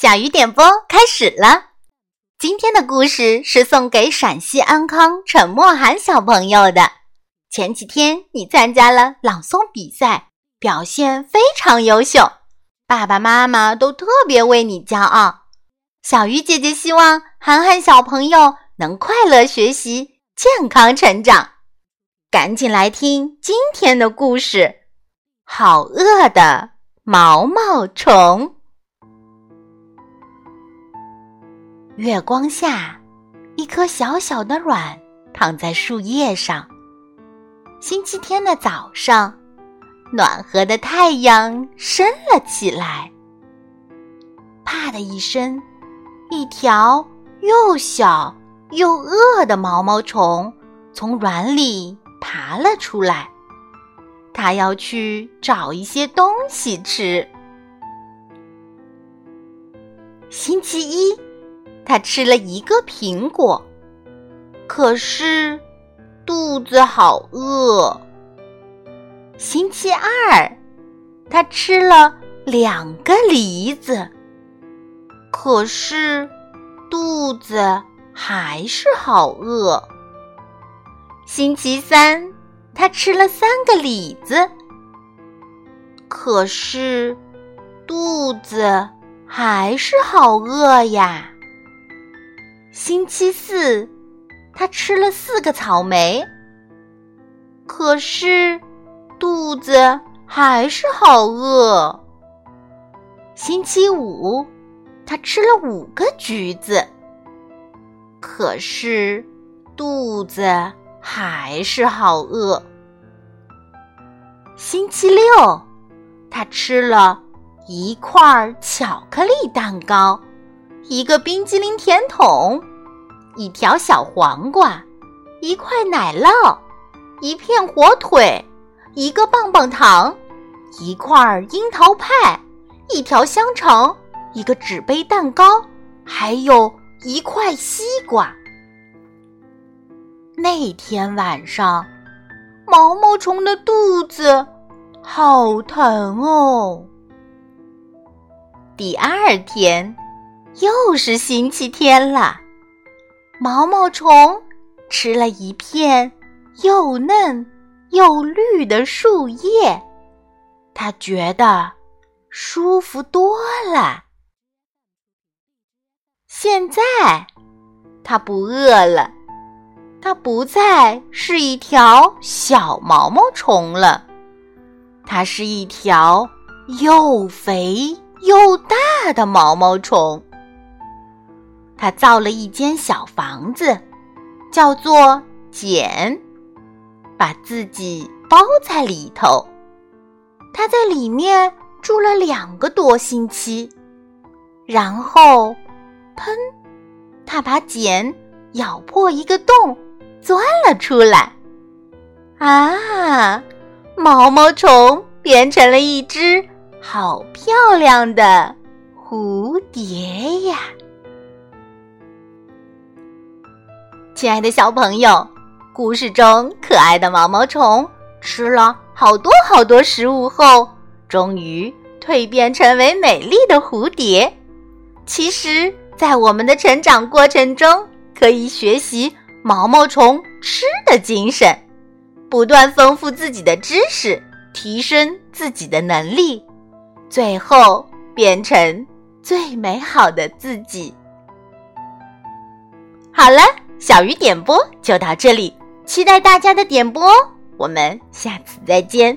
小鱼点播开始了。今天的故事是送给陕西安康陈默涵小朋友的。前几天你参加了朗诵比赛，表现非常优秀，爸爸妈妈都特别为你骄傲。小鱼姐姐希望涵涵小朋友能快乐学习，健康成长。赶紧来听今天的故事，《好饿的毛毛虫》。月光下，一颗小小的卵躺在树叶上。星期天的早上，暖和的太阳升了起来。啪的一声，一条又小又饿的毛毛虫从卵里。爬了出来，它要去找一些东西吃。星期一，他吃了一个苹果，可是肚子好饿。星期二，他吃了两个梨子，可是肚子还是好饿。星期三，他吃了三个李子，可是肚子还是好饿呀。星期四，他吃了四个草莓，可是肚子还是好饿。星期五，他吃了五个橘子，可是肚子。还是好饿。星期六，他吃了一块巧克力蛋糕，一个冰激凌甜筒，一条小黄瓜，一块奶酪，一片火腿，一个棒棒糖，一块樱桃派，一条香肠，一个纸杯蛋糕，还有一块西瓜。那天晚上，毛毛虫的肚子好疼哦。第二天，又是星期天了。毛毛虫吃了一片又嫩又绿的树叶，它觉得舒服多了。现在，它不饿了。它不再是一条小毛毛虫了，它是一条又肥又大的毛毛虫。他造了一间小房子，叫做“茧”，把自己包在里头。他在里面住了两个多星期，然后，砰！它把茧咬破一个洞。钻了出来，啊！毛毛虫变成了一只好漂亮的蝴蝶呀！亲爱的小朋友，故事中可爱的毛毛虫吃了好多好多食物后，终于蜕变成为美丽的蝴蝶。其实，在我们的成长过程中，可以学习。毛毛虫吃的精神，不断丰富自己的知识，提升自己的能力，最后变成最美好的自己。好了，小鱼点播就到这里，期待大家的点播哦，我们下次再见。